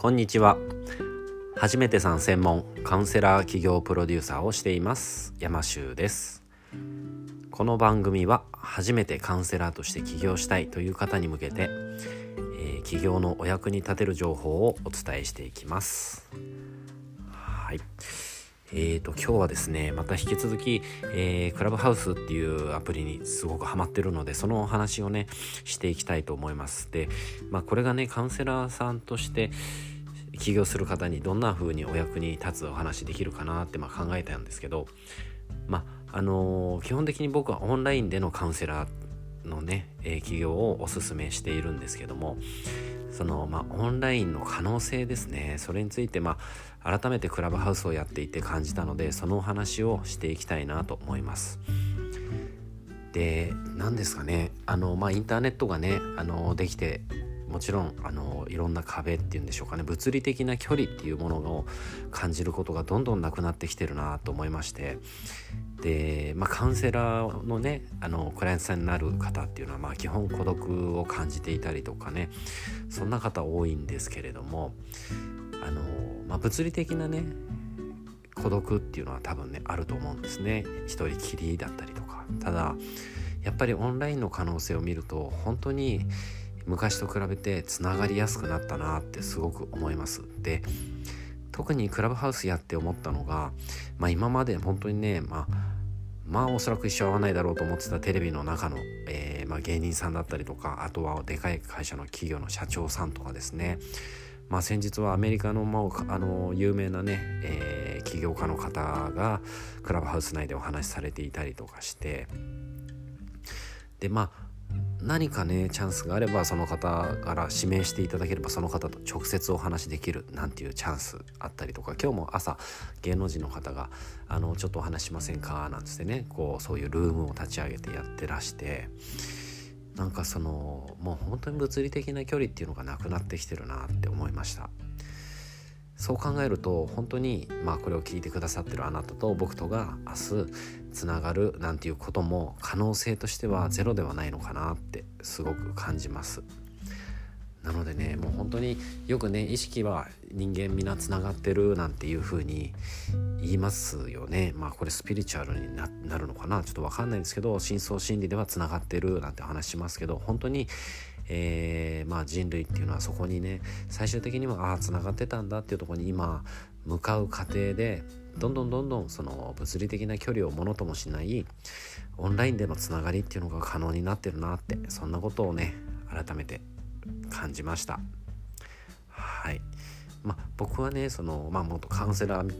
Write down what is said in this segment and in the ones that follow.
こんにちは。初めてさん専門カウンセラー企業プロデューサーをしています山修です。この番組は初めてカウンセラーとして起業したいという方に向けて、えー、起業のお役に立てる情報をお伝えしていきます。はい。えーと今日はですねまた引き続き、えー、クラブハウスっていうアプリにすごくハマってるのでそのお話をねしていきたいと思います。でまあこれがねカウンセラーさんとして起業する方にどんな風にお役に立つお話できるかなってまあ考えたんですけどまああのー、基本的に僕はオンラインでのカウンセラーのね、えー、起業をおすすめしているんですけどもそのまあオンラインの可能性ですねそれについてまあ改めてクラブハウスをやっていて感じたのでそのお話をしていきたいなと思います。で何ですかねあの、まあ、インターネットがねあのできてもちろんあのいろんな壁っていうんでしょうかね物理的な距離っていうものを感じることがどんどんなくなってきてるなと思いまして。で、まあ、カウンセラーのねあのクライアントさんになる方っていうのは、まあ、基本孤独を感じていたりとかねそんな方多いんですけれどもあの、まあ、物理的なね孤独っていうのは多分ねあると思うんですね。一人きりだったりとか。ただやっぱりオンラインの可能性を見ると本当に昔と比べてつながりやすくなったなってすごく思います。で特にクラブハウスやって思ったのが、まあ、今まで本当にね、まあ、まあおそらく一生会わないだろうと思ってたテレビの中の、えー、まあ、芸人さんだったりとかあとはでかい会社の企業の社長さんとかですね。まあ、先日はアメリカの,、まあ、あの有名なね、えー、起業家の方がクラブハウス内でお話しされていたりとかして。でまあ何かねチャンスがあればその方から指名していただければその方と直接お話しできるなんていうチャンスあったりとか今日も朝芸能人の方が「あのちょっとお話しませんか?」なんつってねこうそういうルームを立ち上げてやってらしてなんかそのもう本当に物理的な距離っていうのがなくなってきてるなって思いましたそう考えると本当にまあこれを聞いてくださってるあなたと僕とが明日つながるなんていうことも可能性としてはゼロではないのかなってすごく感じます。なのでねもう本当によくね意識は人間皆つながってるなんていう風に言いますよね。まあこれスピリチュアルになるのかな？ちょっと分かんないんですけど深層心理ではつながってるなんて話しますけど本当にえー、まあ、人類っていうのはそこにね最終的にはああつながってたんだっていうとこに今向かう過程でどんどんどんどんその物理的な距離をものともしないオンラインでのつながりっていうのが可能になってるなってそんなことをね改めて感じました。はい。まあ僕はねそのまあ元カウンセラー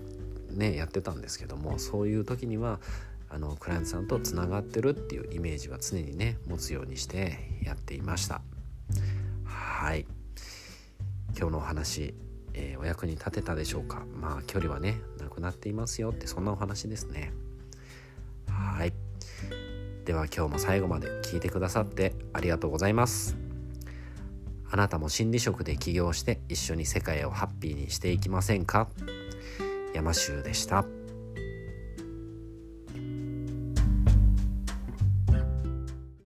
ねやってたんですけどもそういう時にはあのクライアントさんとつながってるっていうイメージは常にね持つようにしてやっていました。はい。今日のお話、えー、お役に立てたでしょうか？まあ距離はねなくなっていますよってそんなお話ですね。はい。では今日も最後まで聞いてくださってありがとうございます。あなたも心理職で起業して一緒に世界をハッピーにしていきませんか？山州でした。